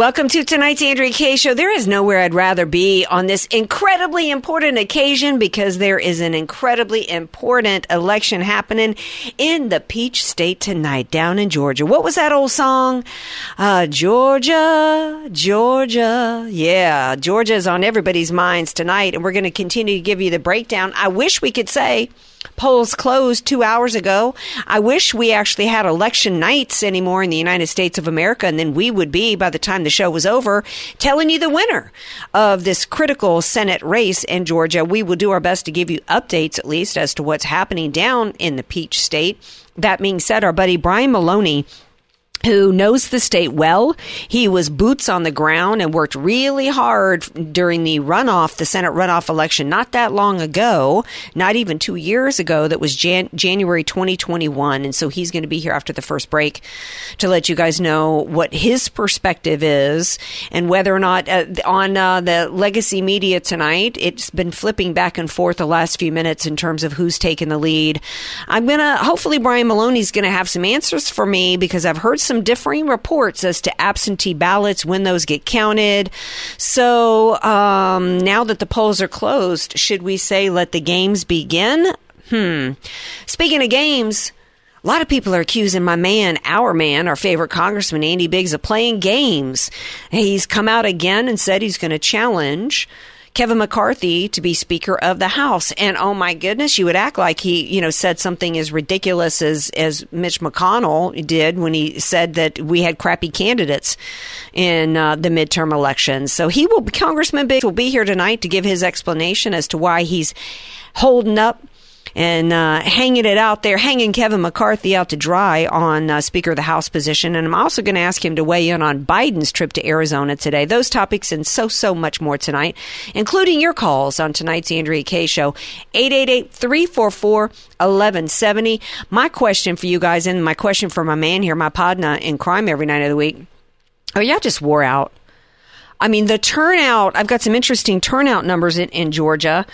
Welcome to tonight's Andrea Kaye Show. There is nowhere I'd rather be on this incredibly important occasion because there is an incredibly important election happening in the Peach State tonight down in Georgia. What was that old song? Uh, Georgia, Georgia. Yeah, Georgia is on everybody's minds tonight, and we're going to continue to give you the breakdown. I wish we could say polls closed two hours ago. I wish we actually had election nights anymore in the United States of America, and then we would be, by the time the show was over, telling you the winner of this critical Senate race in Georgia. We will do our best to give you updates, at least, as to what's happening down in the Peach State. That being said, our buddy Brian Maloney who knows the state well. He was boots on the ground and worked really hard during the runoff, the Senate runoff election, not that long ago, not even two years ago. That was Jan- January 2021. And so he's going to be here after the first break to let you guys know what his perspective is and whether or not uh, on uh, the legacy media tonight, it's been flipping back and forth the last few minutes in terms of who's taken the lead. I'm going to, hopefully, Brian Maloney's going to have some answers for me because I've heard some differing reports as to absentee ballots when those get counted. So um, now that the polls are closed, should we say let the games begin? Hmm. Speaking of games, a lot of people are accusing my man, our man, our favorite congressman, Andy Biggs, of playing games. He's come out again and said he's going to challenge Kevin McCarthy to be Speaker of the House. And oh my goodness, you would act like he, you know, said something as ridiculous as, as Mitch McConnell did when he said that we had crappy candidates in uh, the midterm elections. So he will, Congressman Biggs will be here tonight to give his explanation as to why he's holding up and uh, hanging it out there, hanging Kevin McCarthy out to dry on uh, Speaker of the House position. And I'm also going to ask him to weigh in on Biden's trip to Arizona today. Those topics and so, so much more tonight, including your calls on tonight's Andrea Kaye Show. 888 344 1170. My question for you guys, and my question for my man here, my podna in crime every night of the week. Are y'all just wore out? I mean, the turnout, I've got some interesting turnout numbers in, in Georgia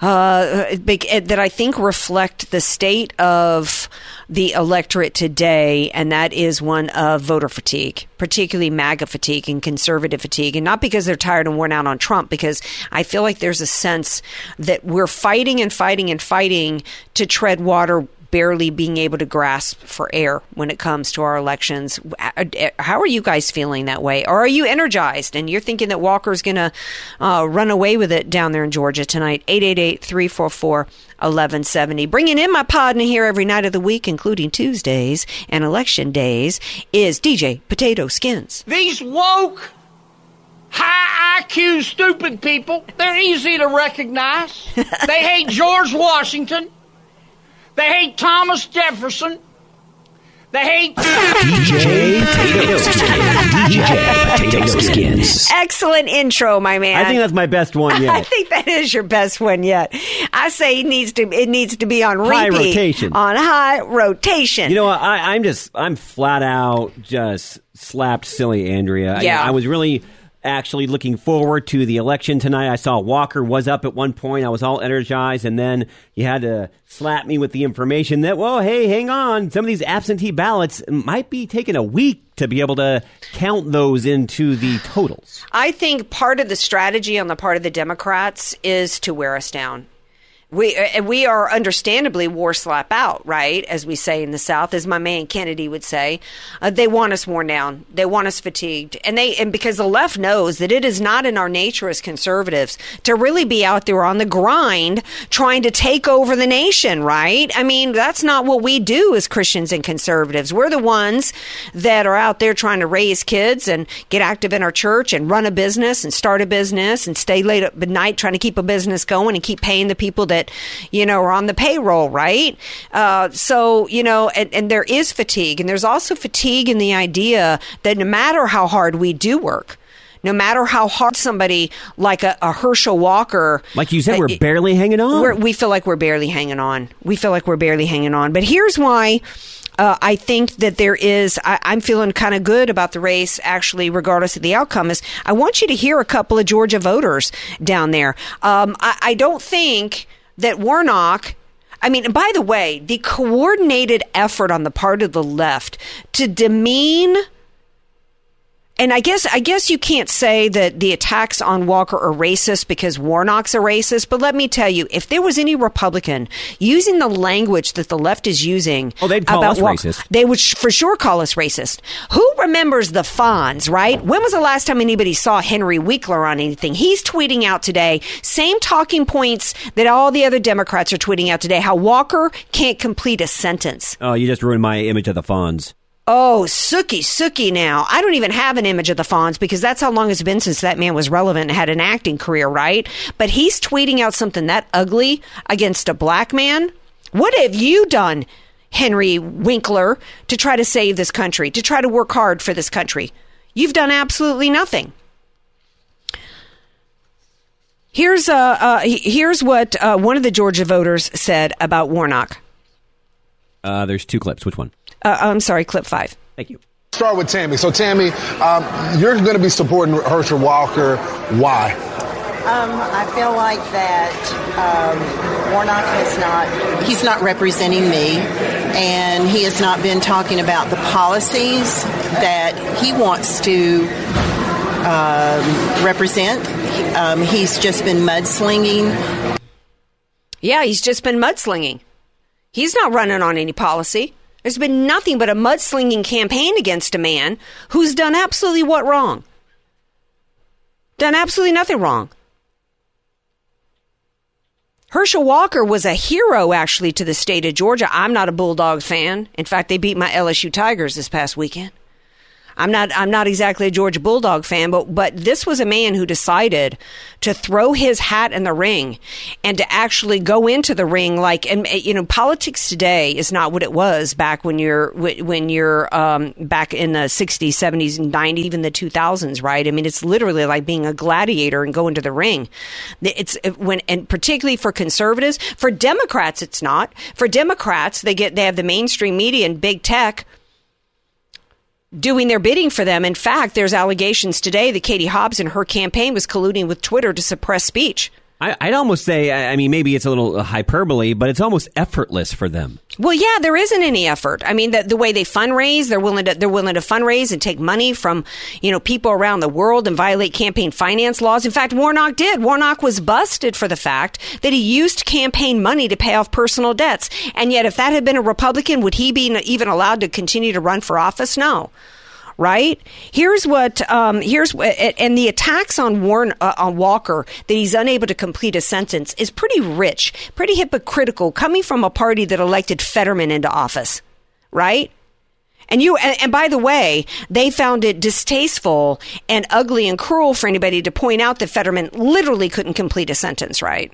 uh, that I think reflect the state of the electorate today, and that is one of voter fatigue, particularly MAGA fatigue and conservative fatigue. And not because they're tired and worn out on Trump, because I feel like there's a sense that we're fighting and fighting and fighting to tread water barely being able to grasp for air when it comes to our elections. How are you guys feeling that way? Or are you energized and you're thinking that Walker's going to uh, run away with it down there in Georgia tonight? 888 344 1170. Bringing in my pod here every night of the week, including Tuesdays and election days, is DJ Potato Skins. These woke, high IQ, stupid people, they're easy to recognize. they hate George Washington. They hate Thomas Jefferson. They hate DJ Potato Skins. DJ Potato Skins. Excellent intro, my man. I think that's my best one I think that is your best one yet. I say it needs to it needs to be on repeat, High rotation. on high rotation. You know what? I, I'm just, I'm flat out just slapped silly, Andrea. I- Yeah. I, was really actually looking forward to the election tonight. I saw Walker was up at one point. I was all energized, and then you had to slap me with the information that, well, hey, hang on. Some of these absentee ballots might be taking a week to be able to count those into the totals. I think part of the strategy on the part of the Democrats is to wear us down. We uh, we are understandably war slap out, right? As we say in the South, as my man Kennedy would say, uh, they want us worn down, they want us fatigued, and they and because the left knows that it is not in our nature as conservatives to really be out there on the grind trying to take over the nation, right? I mean, that's not what we do as Christians and conservatives. We're the ones that are out there trying to raise kids and get active in our church and run a business and start a business and stay late at night trying to keep a business going and keep paying the people that you know are on the payroll, right? Uh, so you know, and, and there is fatigue, and there's also fatigue in the idea that no matter how hard we do work. No matter how hard somebody like a, a Herschel Walker, Like you said, uh, we're barely hanging on. we're, we feel like we're barely hanging on. We feel like we're barely hanging on. But here's why uh, I think that there is. I, I'm feeling kind of good about the race, actually, regardless of the outcome. Is I want you to hear a couple of Georgia voters down there. Um, I, I don't think that Warnock. I mean, by the way, the coordinated effort on the part of the left to demean and I guess I guess you can't say that the attacks on Walker are racist because Warnock's a racist, but let me tell you, if there was any Republican using the language that the left is using, Oh, they'd call about us Walker, racist. They would sh- for sure call us racist. Who remembers the Fonz, right? When was the last time anybody saw Henry Winkler on anything? He's tweeting out today, same talking points that all the other Democrats are tweeting out today, how Walker can't complete a sentence. oh, you just ruined my image of the Fonz. Oh, Sookie, Sookie now. I don't even have an image of the Fonz because that's how long it's been since that man was relevant and had an acting career, right? But he's tweeting out something that ugly against a black man. What have you done, Henry Winkler, to try to save this country, to try to work hard for this country? You've done absolutely nothing. Here's uh, uh here's what uh, one of the Georgia voters said about Warnock. Uh, there's two clips. Which one? Uh, I'm sorry, clip five. Thank you. Start with Tammy. So, Tammy, um, you're going to be supporting Herschel Walker. Why? Um, I feel like that um, Warnock has not, he's not representing me, and he has not been talking about the policies that he wants to um, represent. Um, he's just been mudslinging. Yeah, he's just been mudslinging. He's not running on any policy. There's been nothing but a mudslinging campaign against a man who's done absolutely what wrong? Done absolutely nothing wrong. Herschel Walker was a hero, actually, to the state of Georgia. I'm not a Bulldog fan. In fact, they beat my LSU Tigers this past weekend. I'm not I'm not exactly a George Bulldog fan, but but this was a man who decided to throw his hat in the ring and to actually go into the ring like and you know politics today is not what it was back when you're when you're um, back in the 60s, 70s, and 90s, even the 2000s, right? I mean, it's literally like being a gladiator and going to the ring. It's when and particularly for conservatives, for Democrats, it's not. For Democrats, they get they have the mainstream media and big tech doing their bidding for them. In fact, there's allegations today that Katie Hobbs and her campaign was colluding with Twitter to suppress speech. I, I'd almost say, I mean, maybe it's a little uh, hyperbole, but it's almost effortless for them. Well, yeah, there isn't any effort. I mean, the, the way they fundraise, they're willing to they're willing to fundraise and take money from you know people around the world and violate campaign finance laws. In fact, Warnock did. Warnock was busted for the fact that he used campaign money to pay off personal debts. And yet, if that had been a Republican, would he be even allowed to continue to run for office? No right? Here's what um, here's and the attacks on Warren uh, on Walker that he's unable to complete a sentence is pretty rich, pretty hypocritical, coming from a party that elected Fetterman into office, right? And you, and, and by the way, they found it distasteful and ugly and cruel for anybody to point out that Fetterman literally couldn't complete a sentence, right?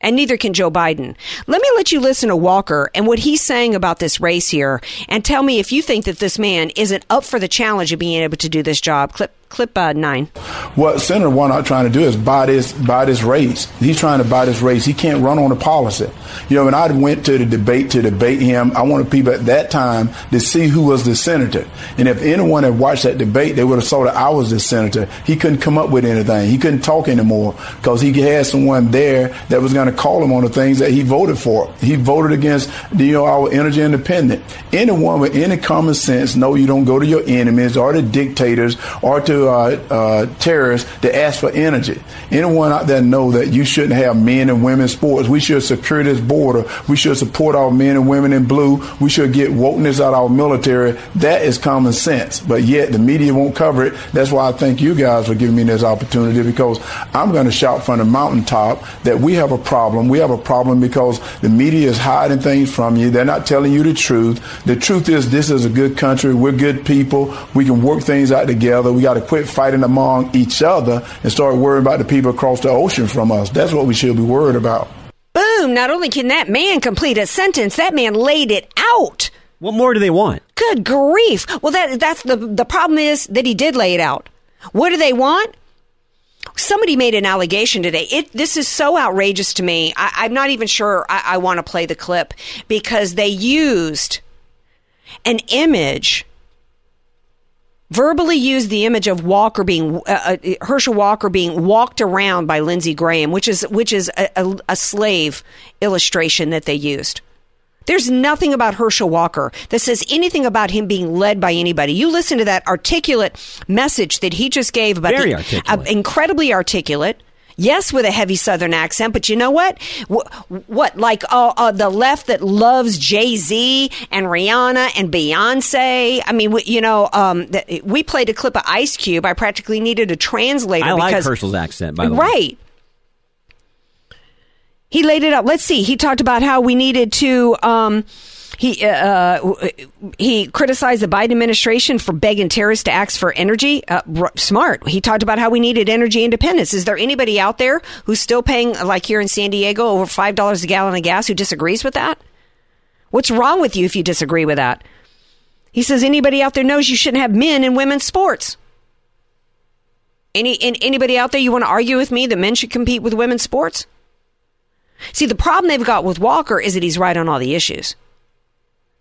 And neither can Joe Biden. Let me let you listen to Walker and what he's saying about this race here, and tell me if you think that this man isn't up for the challenge of being able to do this job. Clip clip uh, nine. What Senator Warnock trying to do is buy this buy this race. He's trying to buy this race. He can't run on a policy. You know, when I went to the debate to debate him, I wanted people at that time to see who was the senator. And if anyone had watched that debate, they would have saw that I was the senator. He couldn't come up with anything. He couldn't talk anymore because he had someone there that was going to call him on the things that he voted for. He voted against you know our energy independent. Anyone with any common sense know you don't go to your enemies or the dictators or to to uh, uh, terrorists to ask for energy. Anyone out there know that you shouldn't have men and women sports. We should secure this border. We should support our men and women in blue. We should get wokeness out of our military. That is common sense. But yet the media won't cover it. That's why I thank you guys for giving me this opportunity because I'm going to shout from the mountaintop that we have a problem. We have a problem because the media is hiding things from you. They're not telling you the truth. The truth is this is a good country. We're good people. We can work things out together. We got to quit fighting among each other and start worrying about the people across the ocean from us. That's what we should be worried about. Boom! Not only can that man complete a sentence, that man laid it out. What more do they want? Good grief! Well, that that's the the problem is that he did lay it out. What do they want? Somebody made an allegation today. It this is so outrageous to me. I, I'm not even sure I, I want to play the clip because they used an image verbally used the image of Walker being uh, uh, Herschel Walker being walked around by Lindsey Graham, which is which is a, a, a slave illustration that they used. There's nothing about Herschel Walker that says anything about him being led by anybody. You listen to that articulate message that he just gave about Very the, articulate. uh, incredibly articulate. Yes, with a heavy Southern accent, but you know what? Wh- What, like uh, uh, the left that loves Jay Z and Rihanna and Beyonce? I mean, we, you know, um, th- we played a clip of Ice Cube. I practically needed a translator I like because Herschel's accent, by the way. right. He laid it out. Let's see. He talked about how we needed to. Um, he uh, he criticized the Biden administration for begging terrorists to ask for energy. Uh, r- smart. He talked about how we needed energy independence. Is there anybody out there who's still paying, like here in San Diego, over five dollars a gallon of gas who disagrees with that? What's wrong with you if you disagree with that? He says anybody out there knows you shouldn't have men in women's sports. Any an- anybody out there you want to argue with me that men should compete with women's sports? See, the problem they've got with Walker is that he's right on all the issues.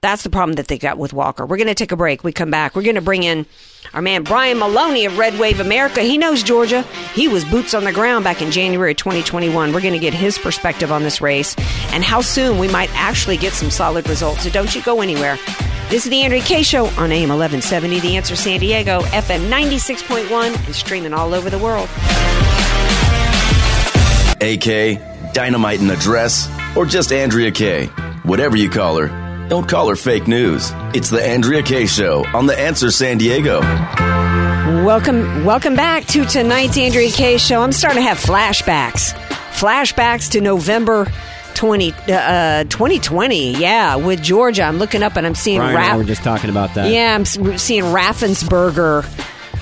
That's the problem that they got with Walker. We're going to take a break. We come back. We're going to bring in our man Brian Maloney of Red Wave America. He knows Georgia. He was boots on the ground back in January 2021. We're going to get his perspective on this race and how soon we might actually get some solid results. So don't you go anywhere. This is the Andrea Kaye Show on AM 1170, The Answer San Diego, FM 96.1, and streaming all over the world. AK, Dynamite in a Dress, or just Andrea Kaye. Whatever you call her, don't call her fake news. It's the Andrea Kaye Show on The Answer San Diego. Welcome, welcome back to tonight's Andrea Kaye show. I'm starting to have flashbacks, flashbacks to November 20, uh, 2020. Yeah, with Georgia. I'm looking up and I'm seeing Brian and I Raff- were just talking about that. Yeah, I'm seeing Raffensperger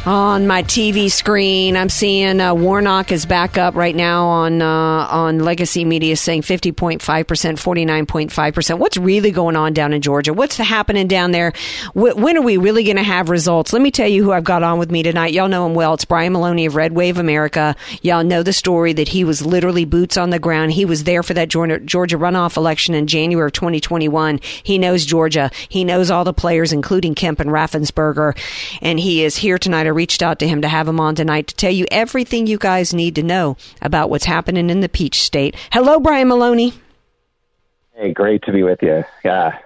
on my TV screen. I'm seeing uh, Warnock is back up right now on uh, on Legacy Media, saying 50.5 percent, 49.5 percent. What's really going on down in Georgia? What's happening down there? Wh- when are we really going to have results? Let me tell you who I've got on with me tonight. Y'all know him well. It's Brian Maloney of Red Wave America. Y'all know the story that he was literally boots on the ground. He was there for that Georgia, Georgia runoff election in January of 2021. He knows Georgia. He knows all the players, including Kemp and Raffensperger. And he is here tonight. Reached out to him to have him on tonight to tell you everything you guys need to know about what's happening in the Peach State. Hello, Brian Maloney. Hey, great to be with you. Yeah.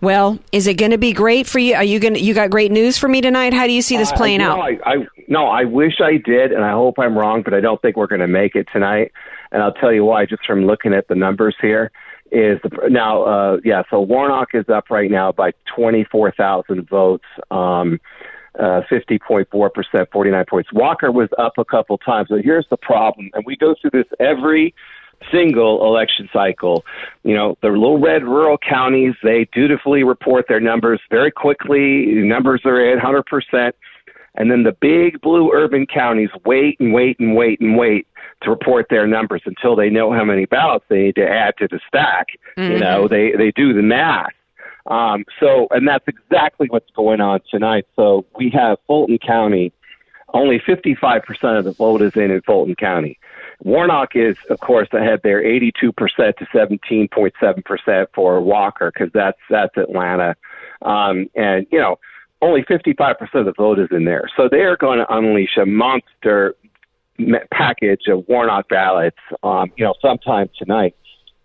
Well, is it going to be great for you? Are you going to, you got great news for me tonight? How do you see this Uh, playing no, out? I, I no, I wish I did, and I hope I'm wrong, but I don't think we're going to make it tonight. And I'll tell you why. Just from looking at the numbers here, is the now uh, yeah. So Warnock is up right now by 24,000 votes. Um, uh, 50.4 percent, 49 points. Walker was up a couple times, but here's the problem, and we go through this every single election cycle. You know, the little red rural counties, they dutifully report their numbers very quickly. Numbers are at 100%. And then the big blue urban counties wait and wait and wait and wait to report their numbers until they know how many ballots they need to add to the stack. You know, they, they do the math. Um, so, and that's exactly what's going on tonight. So we have Fulton County, only 55% of the vote is in in Fulton County. Warnock is, of course, ahead there, 82% to 17.7% for Walker, because that's that's Atlanta, um, and you know, only 55% of the vote is in there. So they are going to unleash a monster package of Warnock ballots, um, you know, sometime tonight.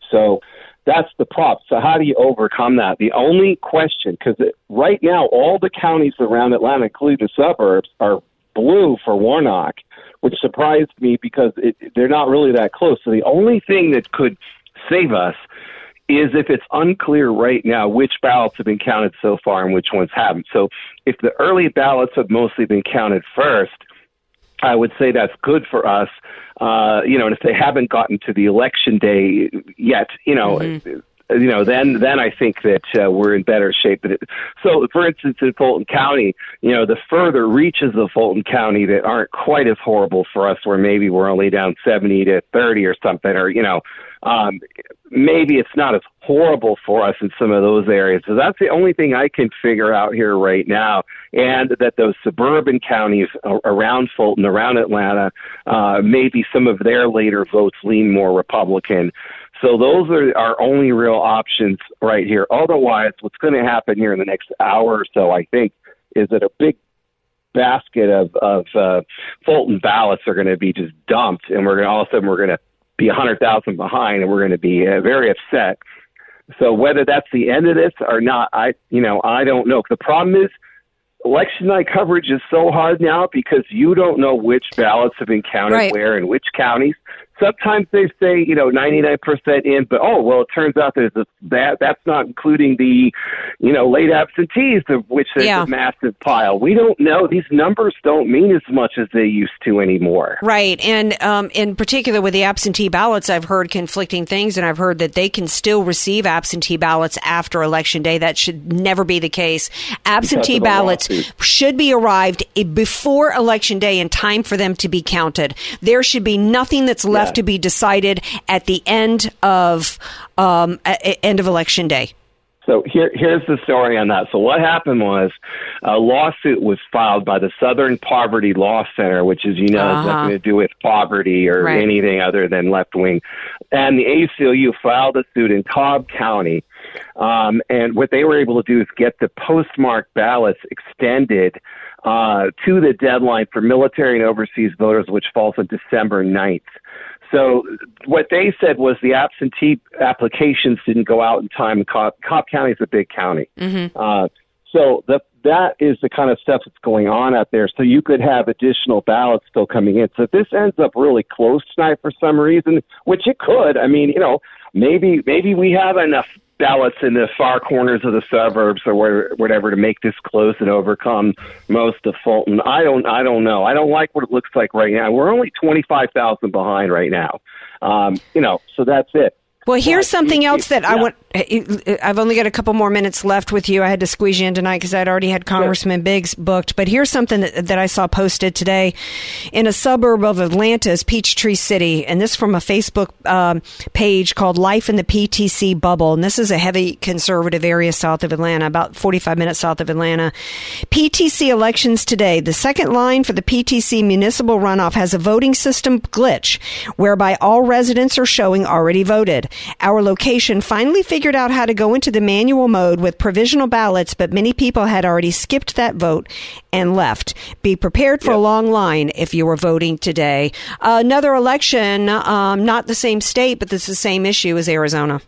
So that's the problem. So how do you overcome that? The only question, because right now all the counties around Atlanta, including the suburbs, are blue for Warnock, which surprised me because it, they're not really that close. So the only thing that could save us is if it's unclear right now which ballots have been counted so far and which ones haven't. So if the early ballots have mostly been counted first, I would say that's good for us. Uh, you know, and if they haven't gotten to the election day yet, you know, you know, then then I think that uh, we're in better shape. But it, so, for instance, in Fulton County, you know, the further reaches of Fulton County that aren't quite as horrible for us, where maybe we're only down seventy to thirty or something, or you know, um, maybe it's not as horrible for us in some of those areas. So that's the only thing I can figure out here right now. And that those suburban counties around Fulton, around Atlanta, uh, maybe some of their later votes lean more Republican. So those are our only real options right here. Otherwise, what's going to happen here in the next hour or so, I think, is that a big basket of of uh, Fulton ballots are going to be just dumped, and we're going to all of a sudden we're going to be a hundred thousand behind, and we're going to be uh, very upset. So whether that's the end of this or not, I you know I don't know. The problem is election night coverage is so hard now because you don't know which ballots have been counted Right. where in which counties. Sometimes they say, you know, 99% in, but oh, well, it turns out there's that, that's not including the, you know, late absentees of which there's Yeah. a massive pile. We don't know. These numbers don't mean as much as they used to anymore. Right. And um, in particular with the absentee ballots, I've heard conflicting things, and I've heard that they can still receive absentee ballots after Election Day. That should never be the case. Absentee ballots should be arrived before Election Day in time for them to be counted. There should be nothing that's left Yeah. to be decided at the end of um, a- end of Election Day. So here, here's the story on that. So what happened was a lawsuit was filed by the Southern Poverty Law Center, which, as you know, Uh-huh. nothing to do with poverty or Right. anything other than left wing. And the ACLU filed a suit in Cobb County. Um, and what they were able to do is get the postmark ballots extended uh, to the deadline for military and overseas voters, which falls on December 9th. So what they said was the absentee applications didn't go out in time. Cobb, Cobb County is a big county. Uh, so the, that is the kind of stuff that's going on out there. So you could have additional ballots still coming in. So if this ends up really close tonight for some reason, which it could, I mean, you know, maybe maybe we have enough ballots in the far corners of the suburbs or where, whatever to make this close and overcome most of Fulton. I don't I don't know. I don't like what it looks like right now. We're only twenty five thousand behind right now. Um, you know, so that's it. Well, here's But something else that I want. I've only got a couple more minutes left with you. I had to squeeze you in tonight because I'd already had Congressman Biggs booked. But here's something that, that I saw posted today in a suburb of Atlanta's Peachtree City, and this from a Facebook um, page called "Life in the PTC Bubble." And this is a heavy conservative area south of Atlanta, about 45 minutes south of Atlanta. PTC elections today. The second line for the PTC municipal runoff has a voting system glitch whereby all residents are showing already voted. Our location finally figured out how to go into the manual mode with provisional ballots, but many people had already skipped that vote and left. Be prepared for a long line if you were voting today. Uh, another election, um, not the same state, but this is the same issue as Arizona.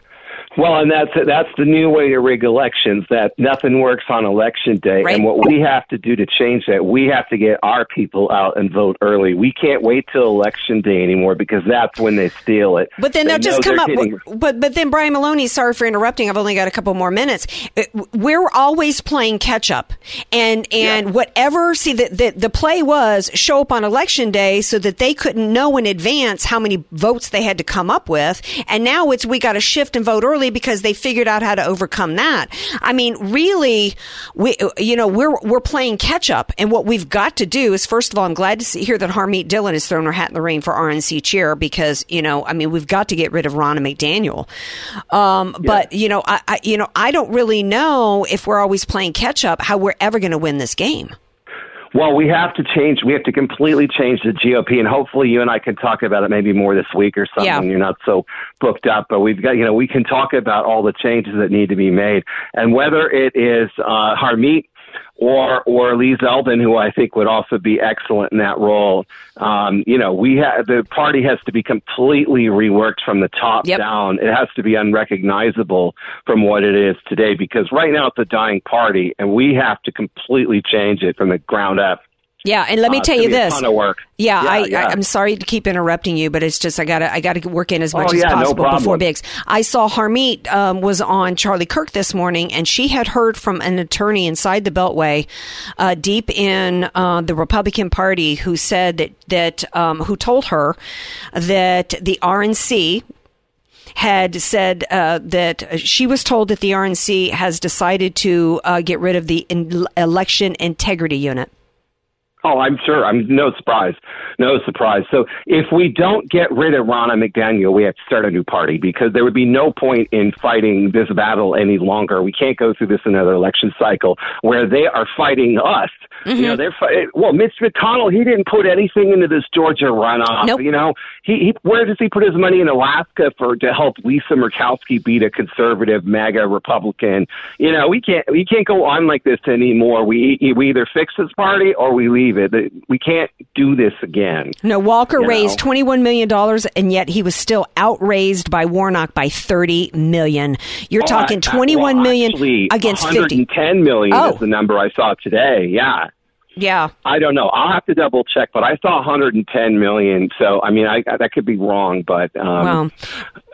Well, and that's that's the new way to rig elections. That nothing works on election day, Right. and what we have to do to change that, we have to get our people out and vote early. We can't wait till election day anymore because that's when they steal it. But then They they'll just come up. getting- But but then Brian Maloney. Sorry for interrupting. I've only got a couple more minutes. Uh, We're always playing catch up, and and whatever. See the, the the play was show up on election day so that they couldn't know in advance how many votes they had to come up with, and now it's we got to shift and vote early because they figured out how to overcome that. I mean, really, we you know we're we're playing catch up, and what we've got to do is first of all, I'm glad to see, hear that Harmeet Dillon has thrown her hat in the ring for RNC chair because you know I mean we've got to get rid of Ronna McDaniel. Um, But you know I, I you know I don't really know if we're always playing catch up how we're ever going to win this game. Well, we have to change. We have to completely change the GOP, and hopefully, you and I can talk about it maybe more this week or something. Yeah. You're not so booked up, but we've got you know we can talk about all the changes that need to be made, and whether it is uh, Harmeet or or Lee Zeldin, who I think would also be excellent in that role. Um, you know, we have the party has to be completely reworked from the top Yep. down. It has to be unrecognizable from what it is today because right now it's a dying party, and we have to completely change it from the ground up. Yeah, and let me Uh, tell you gonna be a this. ton of work. Yeah, Yeah, I, yeah. I, I'm sorry to keep interrupting you, but it's just I gotta I gotta work in as much Oh, as yeah, possible problem. before Biggs. I saw Harmeet um, was on Charlie Kirk this morning, and she had heard from an attorney inside the Beltway, uh, deep in uh, the Republican Party, who said that that um, who told her that the RNC had said uh, that she was told that the RNC has decided to uh, get rid of the in- election integrity unit. Oh, I'm sure. I'm no surprise. No surprise. So if we don't get rid of Ronna McDaniel, we have to start a new party because there would be no point in fighting this battle any longer. We can't go through this another election cycle where they are fighting us. You know, mm-hmm. they're fi- well, Mitch McConnell. He didn't put anything into this Georgia runoff. Nope. You know, he, he where does he put his money in Alaska for to help Lisa Murkowski beat a conservative MAGA Republican? You know, we can't we can't go on like this anymore. We we either fix this party or we leave it. We can't do this again. No, Walker raised know. twenty one million dollars, and yet he was still outraised by Warnock by 30 million. You're Oh, talking I- I- twenty one well, million actually, against fifty. 110 million Oh. is the number I saw today. Yeah. Yeah. I don't know. I'll have to double check, but I saw 110 million. So I mean, I that could be wrong, but um, Well,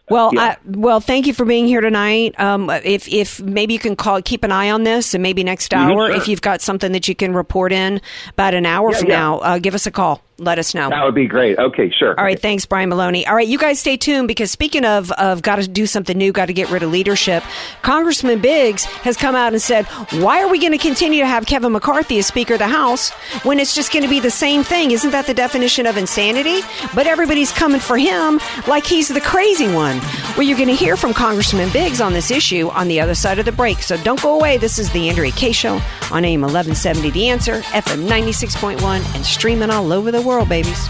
well, yeah. I, well. Thank you for being here tonight. Um, if if maybe you can call, keep an eye on this, and maybe next Mhm, hour, sure. if you've got something that you can report in about an hour Yeah, from yeah. now, uh, give us a call. Let us know. that would be great. Okay, sure. All right, thanks, Brian Maloney. All right, you guys stay tuned because speaking of of got to do something new, got to get rid of leadership. Congressman Biggs has come out and said, "Why are we going to continue to have Kevin McCarthy as Speaker of the House when it's just going to be the same thing? Isn't that the definition of insanity?" But everybody's coming for him like he's the crazy one. Well, you're going to hear from Congressman Biggs on this issue on the other side of the break. So don't go away. This is the Andrea Kaye Show on AM 1170 The Answer, FM 96.1, and streaming all over the world, babies.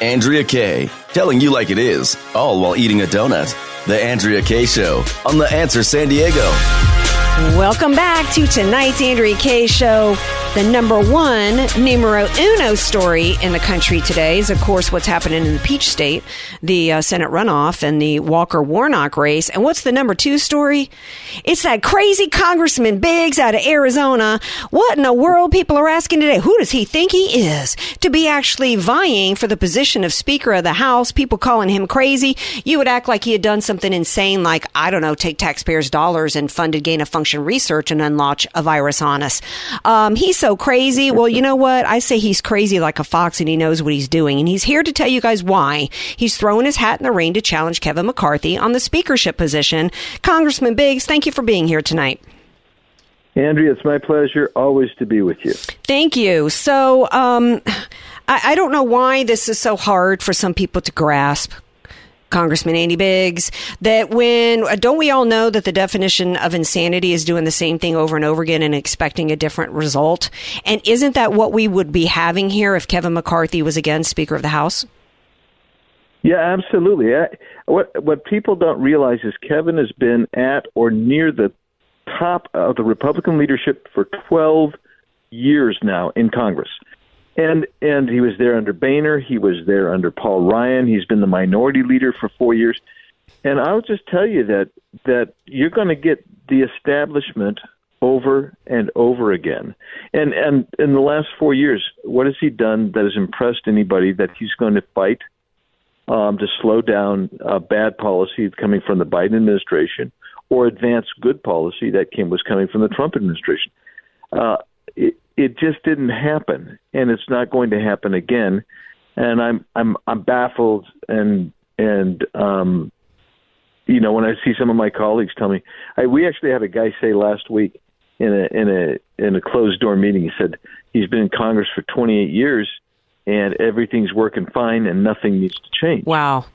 Andrea Kaye, telling you like it is, all while eating a donut. The Andrea Kaye Show on The Answer San Diego. Welcome back to tonight's Andrea Kaye Show. The number one, numero uno story in the country today is, of course, what's happening in the Peach State, the uh, Senate runoff and the Walker Warnock race. And what's the number two story? It's that crazy Congressman Biggs out of Arizona. What in the world? People are asking today, who does he think he is to be actually vying for the position of Speaker of the House? People calling him crazy. You would act like he had done something insane, like, I don't know, take taxpayers' dollars and funded gain of function research and unlaunch a virus on us. Um, he's so crazy. Well, you know what? I say he's crazy like a fox and he knows what he's doing. And he's here to tell you guys why. He's throwing his hat in the ring to challenge Kevin McCarthy on the speakership position. Congressman Biggs, thank you for being here tonight. Andrea, it's my pleasure always to be with you. Thank you. So, um, I, I don't know why this is so hard for some people to grasp. Congressman Andy Biggs, that when uh, don't we all know that the definition of insanity is doing the same thing over and over again and expecting a different result? And isn't that what we would be having here if Kevin McCarthy was again Speaker of the House? Yeah, absolutely. I, what what people don't realize is Kevin has been at or near the top of the Republican leadership for 12 years now in Congress. And and he was there under Boehner, he was there under Paul Ryan, he's been the minority leader for 4 years. And I'll just tell you that that you're going to get the establishment over and over again. And and in the last 4 years, what has he done that has impressed anybody that he's going to fight um, to slow down bad policy coming from the Biden administration or advance good policy that came was coming from the Trump administration. Uh, it, it just didn't happen, and it's not going to happen again. And I'm I'm I'm baffled and and um, you know when I see some of my colleagues tell me, I, we actually had a guy say last week in a in a in a closed door meeting. He said he's been in Congress for 28 years and everything's working fine and nothing needs to change. Wow.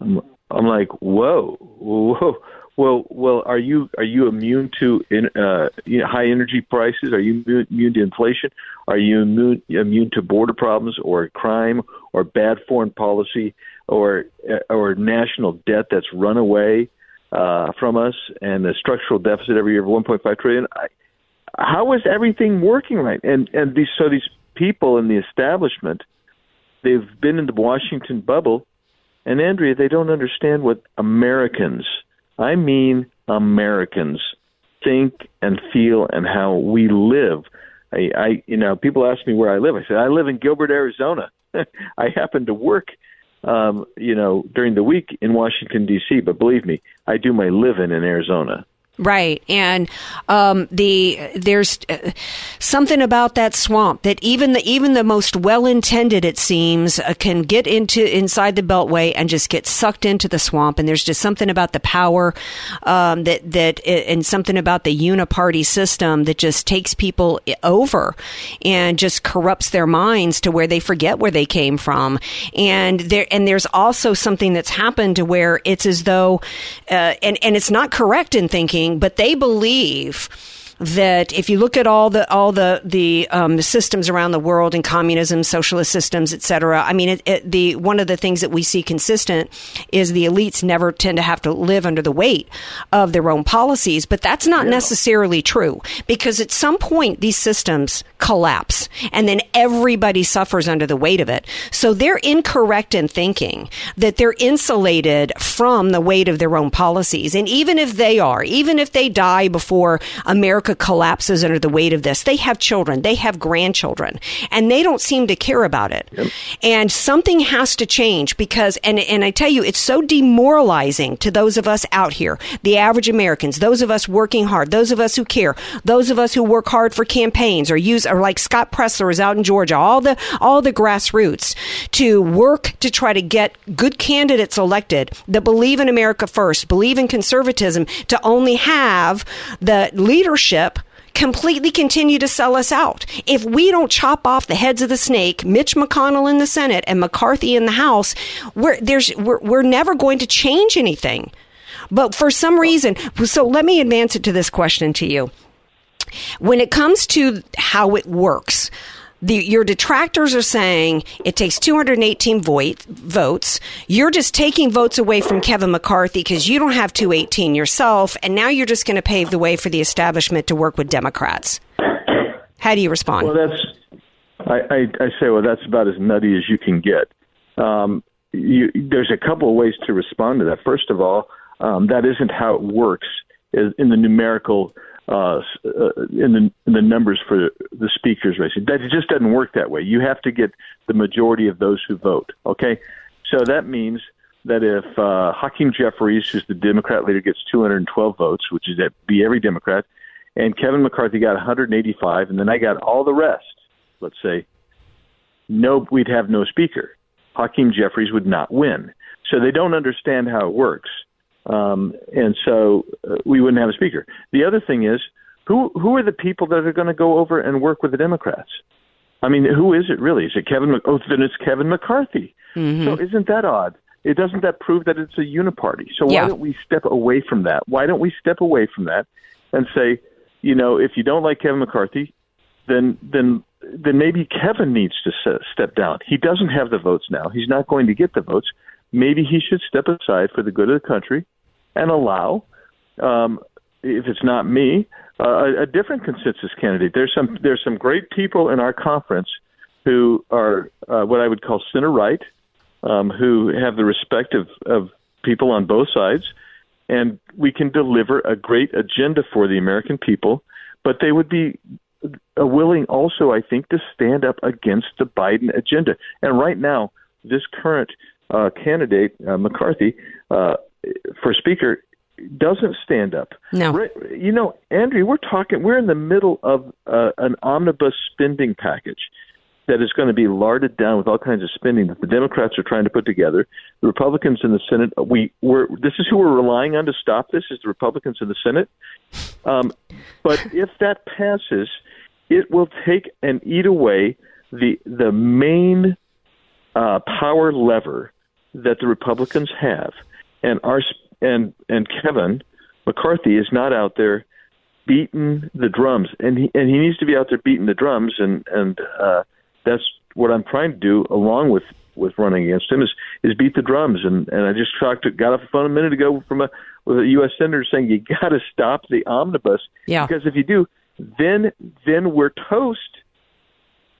I'm, I'm like, whoa, whoa. Well, well, are you are you immune to in, uh, you know, high energy prices? Are you immune- to inflation? Are you immune immune to border problems or crime or bad foreign policy or or national debt that's run away uh, from us and the structural deficit every year of 1.5 trillion? I, how is everything working right? And and these so these people in the establishment, they've been in the Washington bubble, and Andrea, they don't understand what Americans, I mean Americans, think and feel and how we live. I, I you know, people ask me where I live. I said I live in Gilbert, Arizona. I happen to work, um, you know, during the week in Washington D.C. But believe me, I do my living in Arizona. Right, and um, the there's uh, something about that swamp that even the even the most well intended it seems uh, can get into inside the beltway and just get sucked into the swamp. And there's just something about the power um, that that and something about the uniparty system that just takes people over and just corrupts their minds to where they forget where they came from. And there and there's also something that's happened to where it's as though uh, and and it's not correct in thinking but they believe that if you look at all the all the the, um, the systems around the world and communism, socialist systems, etc. I mean, it, it, the one of the things that we see consistent is the elites never tend to have to live under the weight of their own policies, but that's not necessarily true because at some point these systems collapse and then everybody suffers under the weight of it. So they're incorrect in thinking that they're insulated from the weight of their own policies, and even if they are, even if they die before America collapses under the weight of this. They have children, they have grandchildren, and they don't seem to care about it. And something has to change because, and, and I tell you, it's so demoralizing to those of us out here, the average Americans, those of us working hard, those of us who care, those of us who work hard for campaigns or use, or like Scott Presler is out in Georgia, all the, all the grassroots to work to try to get good candidates elected that believe in America first, believe in conservatism, to only have the leadership completely continue to sell us out. If we don't chop off the heads of the snake, Mitch McConnell in the Senate and McCarthy in the House, we're, there's, we're, we're never going to change anything. But for some reason, so let me advance it to this question to you. When it comes to how it works, the, your detractors are saying it takes 218 vote, votes. You're just taking votes away from Kevin McCarthy because you don't have 218 yourself, and now you're just going to pave the way for the establishment to work with Democrats. How do you respond? Well, that's I, I, I say, well, that's about as nutty as you can get. Um, you, there's a couple of ways to respond to that. First of all, um, that isn't how it works in the numerical uh, uh, in the in the numbers for the speakers race. That it just doesn't work that way. You have to get the majority of those who vote. Okay, so that means that if uh, Hakeem Jeffries, who's the Democrat leader, gets 212 votes, which is that be every Democrat, and Kevin McCarthy got 185, and then I got all the rest. Let's say, no, we'd have no speaker. Hakeem Jeffries would not win. So they don't understand how it works, um, and so uh, we wouldn't have a speaker. The other thing is, who who are the people that are going to go over and work with the Democrats? I mean, who is it really? Is it Kevin? Mc- oh, then it's Kevin McCarthy. Mm-hmm. So isn't that odd? It doesn't that prove that it's a uniparty? So why Yeah. don't we step away from that? Why don't we step away from that and say, you know, if you don't like Kevin McCarthy, then then then maybe Kevin needs to step down. He doesn't have the votes now. He's not going to get the votes. Maybe he should step aside for the good of the country and allow, um, if it's not me, uh, a, different consensus candidate. There's some there's some great people in our conference who are uh, what I would call center right, um, who have the respect of, of people on both sides, and we can deliver a great agenda for the American people. But they would be uh, willing also, I think, to stand up against the Biden agenda. And right now, this current uh, candidate, uh, McCarthy, uh, for Speaker, doesn't stand up. No. Right- You know, Andrew, we're talking, we're in the middle of uh, an omnibus spending package that is going to be larded down with all kinds of spending that the Democrats are trying to put together. The Republicans in the Senate, we we're this is who we're relying on to stop this is the Republicans in the Senate. Um, but if that passes, it will take and eat away the the main uh, power lever that the Republicans have, and our and and Kevin McCarthy is not out there beating the drums, and he and he needs to be out there beating the drums, and and uh, that's what I'm trying to do along with with running against him is is beat the drums, and and I just talked to, got off the phone a minute ago from a with a U.S. senator saying you got to stop the omnibus Yeah. because if you do, then then we're toast.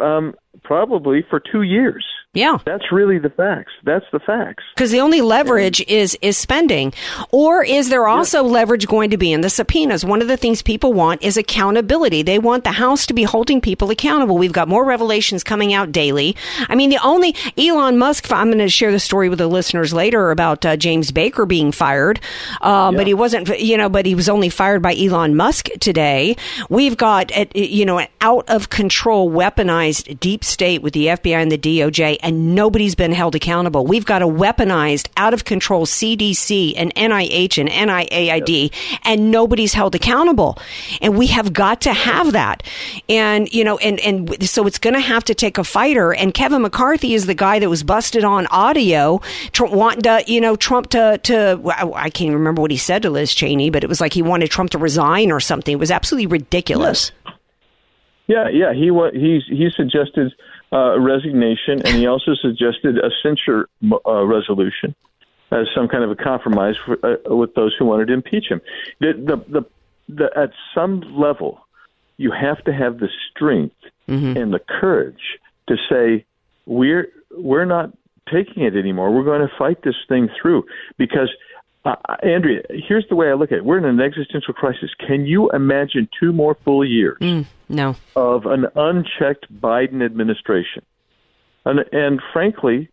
Um, probably for two years. Yeah. That's really the facts. That's the facts. Because the only leverage is is spending, or is there also leverage going to be in the subpoenas? One of the things people want is accountability. They want the House to be holding people accountable. We've got more revelations coming out daily. I mean, the only Elon Musk. I'm going to share the story with the listeners later about uh, James Baker being fired, uh, but he wasn't. You know, but he was only fired by Elon Musk today. We've got you know an out of control, weaponized deep state with the FBI and the DOJ and nobody's been held accountable. We've got a weaponized, out of control CDC and NIH and NIAID, and nobody's held accountable. And we have got to have that. And, you know, and, and so it's going to have to take a fighter. And Kevin McCarthy is the guy that was busted on audio, tr- wanting to, you know, Trump to, to, I can't even remember what he said to Liz Cheney, but it was like he wanted Trump to resign or something. It was absolutely ridiculous. Yeah, yeah. He wa- he's he suggested uh, resignation, and he also suggested a censure uh, resolution as some kind of a compromise for, uh, with those who wanted to impeach him. The, the, the, the, at some level, you have to have the strength and the courage to say we're we're not taking it anymore. We're going to fight this thing through because. Uh, Andrea, here's the way I look at it. We're in an existential crisis. Can you imagine two more full years no. of an unchecked Biden administration? And, and frankly,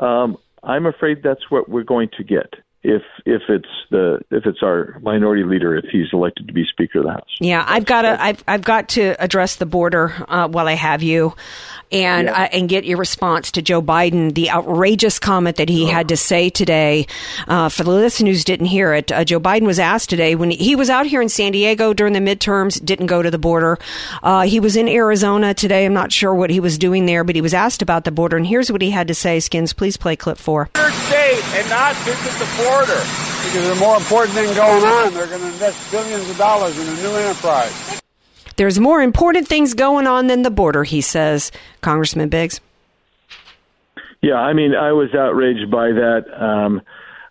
um, I'm afraid that's what we're going to get if if it's the if it's our minority leader if he's elected to be Speaker of the House. Yeah, I've got to I've I've got to address the border uh, while I have you, and uh, and get your response to Joe Biden, the outrageous comment that he had to say today. Uh, for the listeners who didn't hear it, uh, Joe Biden was asked today when he, he was out here in San Diego during the midterms, didn't go to the border. Uh, he was in Arizona today. I'm not sure what he was doing there, but he was asked about the border, and here's what he had to say. Skins, please play clip four. state and not visit the border. Because there's a more important thing going on. They're going to invest billions of dollars in a new enterprise. There's more important things going on than the border, he says. Congressman Biggs. Yeah, I mean, I was outraged by that. Um,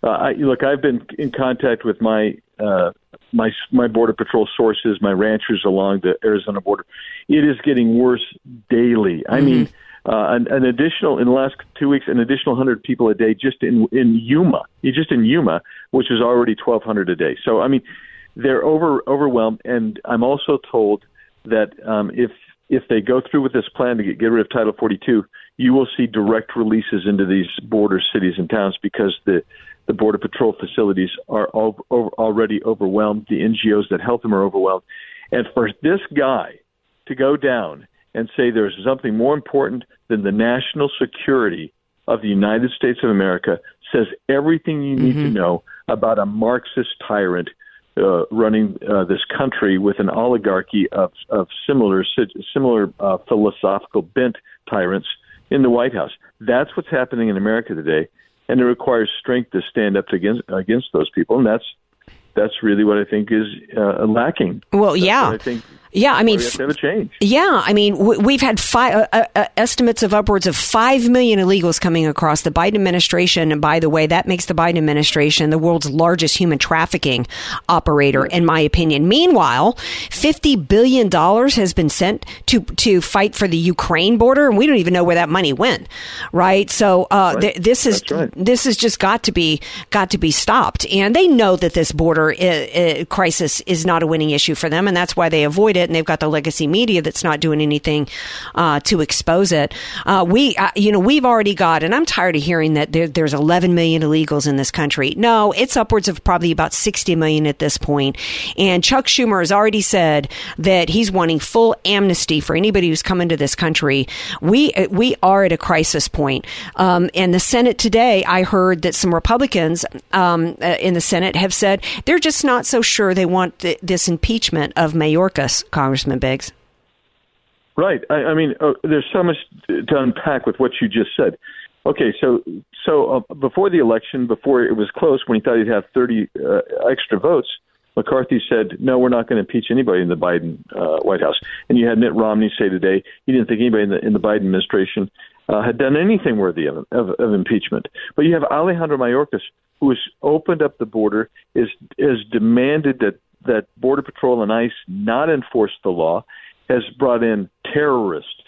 uh, I, look, I've been in contact with my uh, my my border patrol sources, my ranchers along the Arizona border. It is getting worse daily. I mean, uh, an, an additional in the last two weeks, an additional hundred people a day just in in Yuma, just in Yuma, which is already twelve hundred a day. So I mean, they're over overwhelmed, and I'm also told that um, if if they go through with this plan to get, get rid of Title 42, you will see direct releases into these border cities and towns because the the border patrol facilities are all, over, already overwhelmed. The NGOs that help them are overwhelmed, and for this guy to go down and say there's something more important than the national security of the United States of America says everything you need to know about a Marxist tyrant uh, running uh, this country with an oligarchy of, of similar similar uh, philosophical bent tyrants in the White House. That's what's happening in America today, and it requires strength to stand up against against those people, and that's that's really what I think is uh, lacking. Well, yeah. I Yeah, I mean, have have change. Yeah, I mean, we've had five, uh, uh, uh, estimates of upwards of 5 million illegals coming across the Biden administration. And by the way, that makes the Biden administration the world's largest human trafficking operator, in my opinion. Meanwhile, $50 billion has been sent to, to fight for the Ukraine border, and we don't even know where that money went, right? So, uh, th- this is, this has just got to be, got to be stopped. And they know that this border uh, uh, crisis is not a winning issue for them, and that's why they avoid it. And they've got the legacy media that's not doing anything uh, to expose it. Uh, we, uh, you know, we've already got, and I'm tired of hearing that there, there's 11 million illegals in this country. No, it's upwards of probably about 60 million at this point. And Chuck Schumer has already said that he's wanting full amnesty for anybody who's come into this country. We uh, we are at a crisis point. Um, and the Senate today, I heard that some Republicans um, uh, in the Senate have said they're just not so sure they want th- this impeachment of Mayorkas, Congressman Biggs. Right. I, I mean, uh, there's so much to unpack with what you just said. Okay, so so uh, before the election, before it was close, when he thought he'd have 30 uh, extra votes, McCarthy said, "No, we're not going to impeach anybody in the Biden uh, White House." And you had Mitt Romney say today he didn't think anybody in the in the Biden administration uh, had done anything worthy of, of of impeachment. But you have Alejandro Mayorkas, who has opened up the border, is is demanded that that Border Patrol and ICE not enforce the law, has brought in terrorists,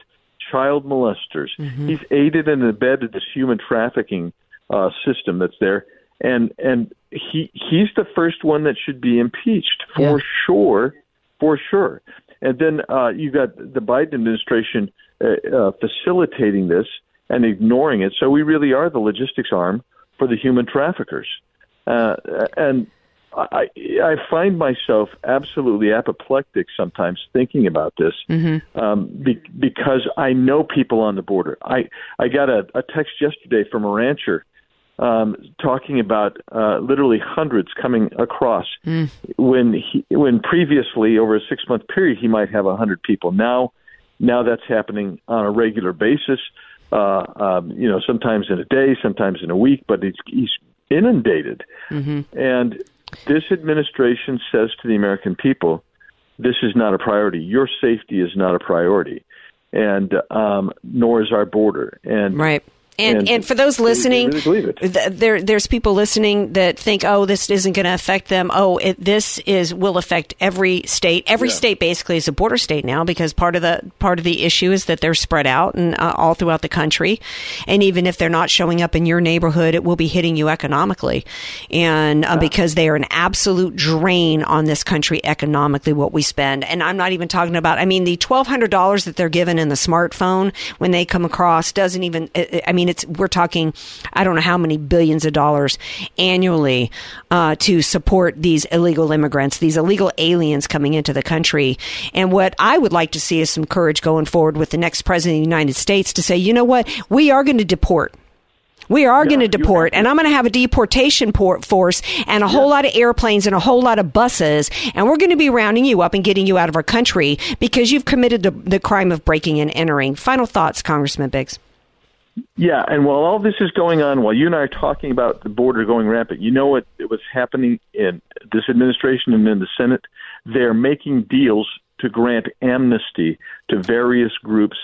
child molesters. He's aided and abetted this human trafficking uh, system that's there, and and he he's the first one that should be impeached for sure, for sure. And then uh, you got the Biden administration uh, uh, facilitating this and ignoring it. So we really are the logistics arm for the human traffickers. Uh, and I, I find myself absolutely apoplectic sometimes thinking about this um, be, because I know people on the border. I, I got a, a text yesterday from a rancher um, talking about uh, literally hundreds coming across when he, when previously over a six month period he might have a hundred people. Now, now that's happening on a regular basis. Uh, um, you know, sometimes in a day, sometimes in a week, but he's, he's inundated. And this administration says to the American people, this is not a priority. Your safety is not a priority, and um, nor is our border. And Right. And, and, for those listening, really believe it. th- there there's people listening that think, oh, this isn't going to affect them. Oh, it, this is will affect every state. Every state basically is a border state now because part of the part of the issue is that they're spread out and uh, all throughout the country. And even if they're not showing up in your neighborhood, it will be hitting you economically, and uh, because they are an absolute drain on this country economically. What we spend, and I'm not even talking about. I mean, the twelve hundred dollars that they're given in the smartphone when they come across doesn't even. I I mean, it's we're talking. I don't know how many billions of dollars annually uh, to support these illegal immigrants, these illegal aliens coming into the country. And what I would like to see is some courage going forward with the next president of the United States to say, you know what, we are going to deport. We are going to deport, and I'm going to have a deportation port force and a whole lot of airplanes and a whole lot of buses, and we're going to be rounding you up and getting you out of our country because you've committed the, the crime of breaking and entering. Final thoughts, Congressman Biggs. Yeah, and while all this is going on, while you and I are talking about the border going rampant, you know what it was happening in this administration and in the Senate? They're making deals to grant amnesty to various groups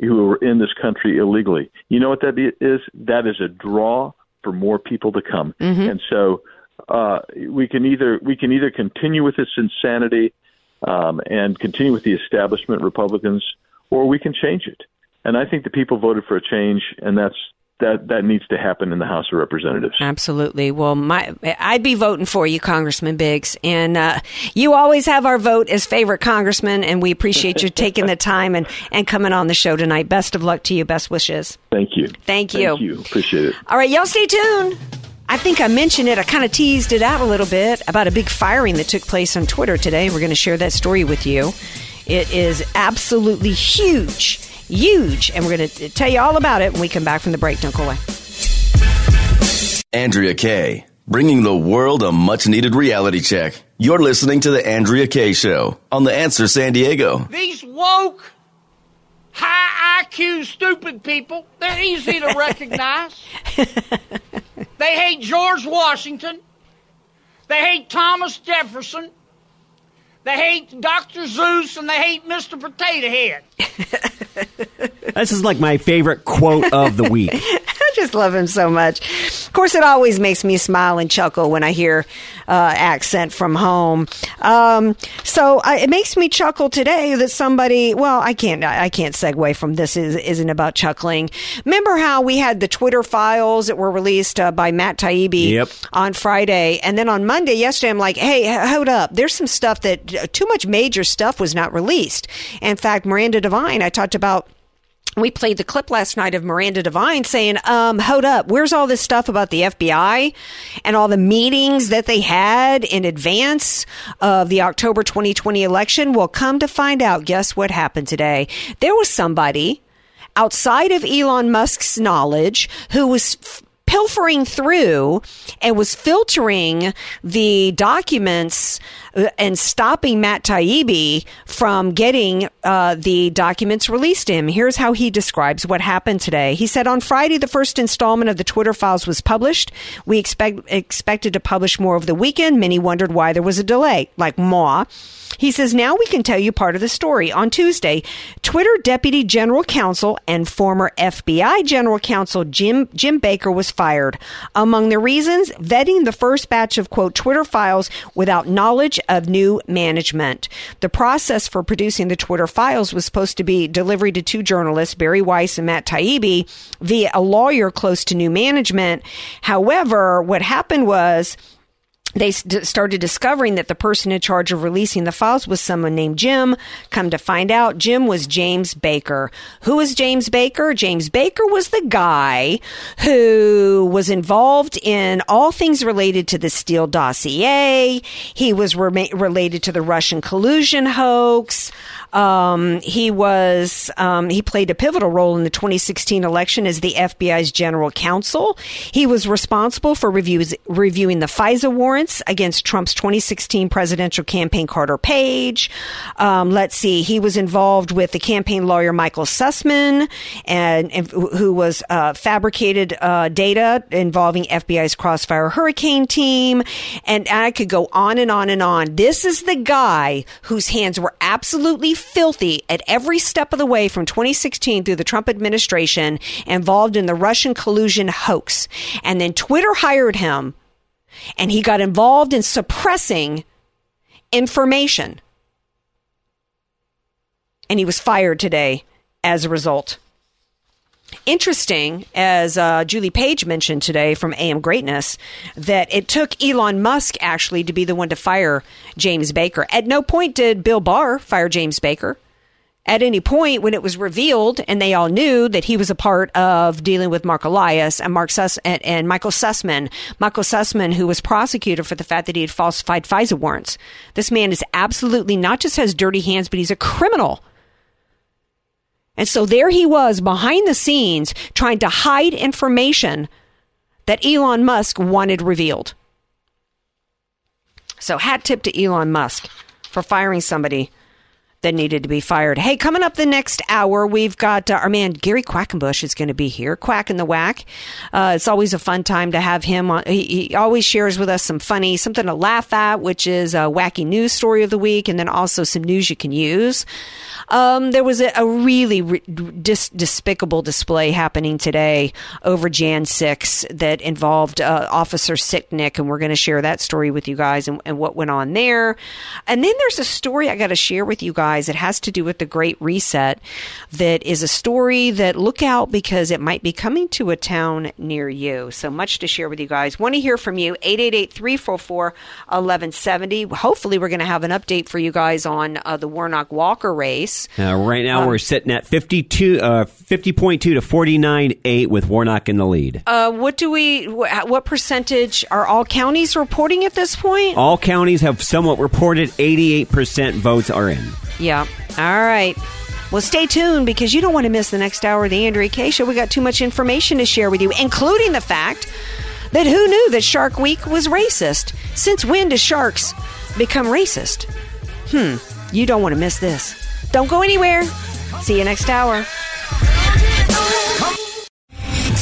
who are in this country illegally. You know what that is? That is a draw for more people to come. And so uh, we can either we can either continue with this insanity um, and continue with the establishment Republicans, or we can change it. And I think the people voted for a change, and that's that that needs to happen in the House of Representatives. Absolutely. Well, my I'd be voting for you, Congressman Biggs, and uh, you always have our vote as favorite congressman, and we appreciate you taking the time and and coming on the show tonight. Best of luck to you. Best wishes. Thank you. Thank you. Thank you. Appreciate it. All right, y'all stay tuned. I think I mentioned it. I kind of teased it out a little bit about a big firing that took place on Twitter today. We're going to share that story with you. It is absolutely huge, huge, and we're going to tell you all about it when we come back from the break. Don't go away. Andrea Kaye, bringing the world a much needed reality check. You're listening to The Andrea Kaye Show on The Answer San Diego. These woke, high IQ, stupid people, they're easy to recognize. they hate George Washington. They hate Thomas Jefferson. They hate Dr. Seuss and they hate Mr. Potato Head. This is like my favorite quote of the week. Just love him so much. Of course, it always makes me smile and chuckle when I hear uh, accent from home. Um, so I, it makes me chuckle today that somebody. Well, I can't. I can't segue from this. Is isn't about chuckling. Remember how we had the Twitter files that were released uh, by Matt Taibbi Yep. on Friday, and then on Monday, yesterday, I'm like, hey, hold up. There's some stuff that uh, too much major stuff was not released. In fact, Miranda Devine, I talked about we played the clip last night of Miranda Devine saying, um, hold up, where's all this stuff about the FBI and all the meetings that they had in advance of the October 2020 election? Well, come to find out, guess what happened today? There was somebody outside of Elon Musk's knowledge who was pilfering through and was filtering the documents uh, and stopping Matt Taibbi from getting uh, the documents released to him. Here's how he describes what happened today. He said on Friday, the first installment of the Twitter files was published. We expect expected to publish more over the weekend. Many wondered why there was a delay, like moi. He says, now we can tell you part of the story. On Tuesday, Twitter Deputy General Counsel and former FBI General Counsel Jim, Jim Baker was fired. Among the reasons, vetting the first batch of, quote, Twitter files without knowledge of new management. The process for producing the Twitter files was supposed to be delivery to two journalists, Bari Weiss and Matt Taibbi, via a lawyer close to new management. However, what happened was they st- started discovering that the person in charge of releasing the files was someone named Jim. Come to find out, Jim was James Baker. Who was James Baker? James Baker was the guy who was involved in all things related to the Steele dossier. He was re- related to the Russian collusion hoax. Um, he was um, he played a pivotal role in the 2016 election as the FBI's general counsel. He was responsible for reviews, reviewing the FISA warrants against Trump's 2016 presidential campaign Carter Page. Um, let's see, he was involved with the campaign lawyer Michael Sussmann, and, and who was uh, fabricated uh, data involving FBI's Crossfire Hurricane team, and I could go on and on and on. This is the guy whose hands were absolutely filthy at every step of the way from 2016 through the Trump administration involved in the Russian collusion hoax. And then Twitter hired him and he got involved in suppressing information. And he was fired today as a result. Interesting, as uh, Julie Page mentioned today from AM Greatness, that it took Elon Musk actually to be the one to fire James Baker. At no point did Bill Barr fire James Baker. At any point when it was revealed and they all knew that he was a part of dealing with Marc Elias and Mark Suss and, and Michael Sussmann, Michael Sussmann, who was prosecuted for the fact that he had falsified FISA warrants. This man is absolutely not just has dirty hands, but he's a criminal. And so there he was behind the scenes trying to hide information that Elon Musk wanted revealed. So, hat tip to Elon Musk for firing somebody that needed to be fired. Hey, coming up the next hour, we've got uh, our man Gary Quackenbush is going to be here, Quack in the Whack. Uh, it's always a fun time to have him on. He, he, always shares with us some funny, something to laugh at, which is a wacky news story of the week, and then also some news you can use. Um, there was a, a really re- dis- despicable display happening today over Jan 6 that involved uh, Officer Sicknick, and we're going to share that story with you guys and, and what went on there. And then there's a story I got to share with you guys. It has to do with the Great Reset that is a story that look out because it might be coming to a town near you. So much to share with you guys. Want to hear from you. 888 344 1170. Hopefully, we're going to have an update for you guys on uh, the Warnock Walker race. Uh, right now, Um, we're sitting at 52, uh, 50.2 to 49.8 with Warnock in the lead. Uh, what do we? Wh- what percentage are all counties reporting at this point? All counties have somewhat reported 88% votes are in. Yeah. All right. Well, stay tuned because you don't want to miss the next hour of the Andrea Kaye Show. We got too much information to share with you, including the fact that who knew that Shark Week was racist? Since when do sharks become racist? Hmm. You don't want to miss this. Don't go anywhere. See you next hour.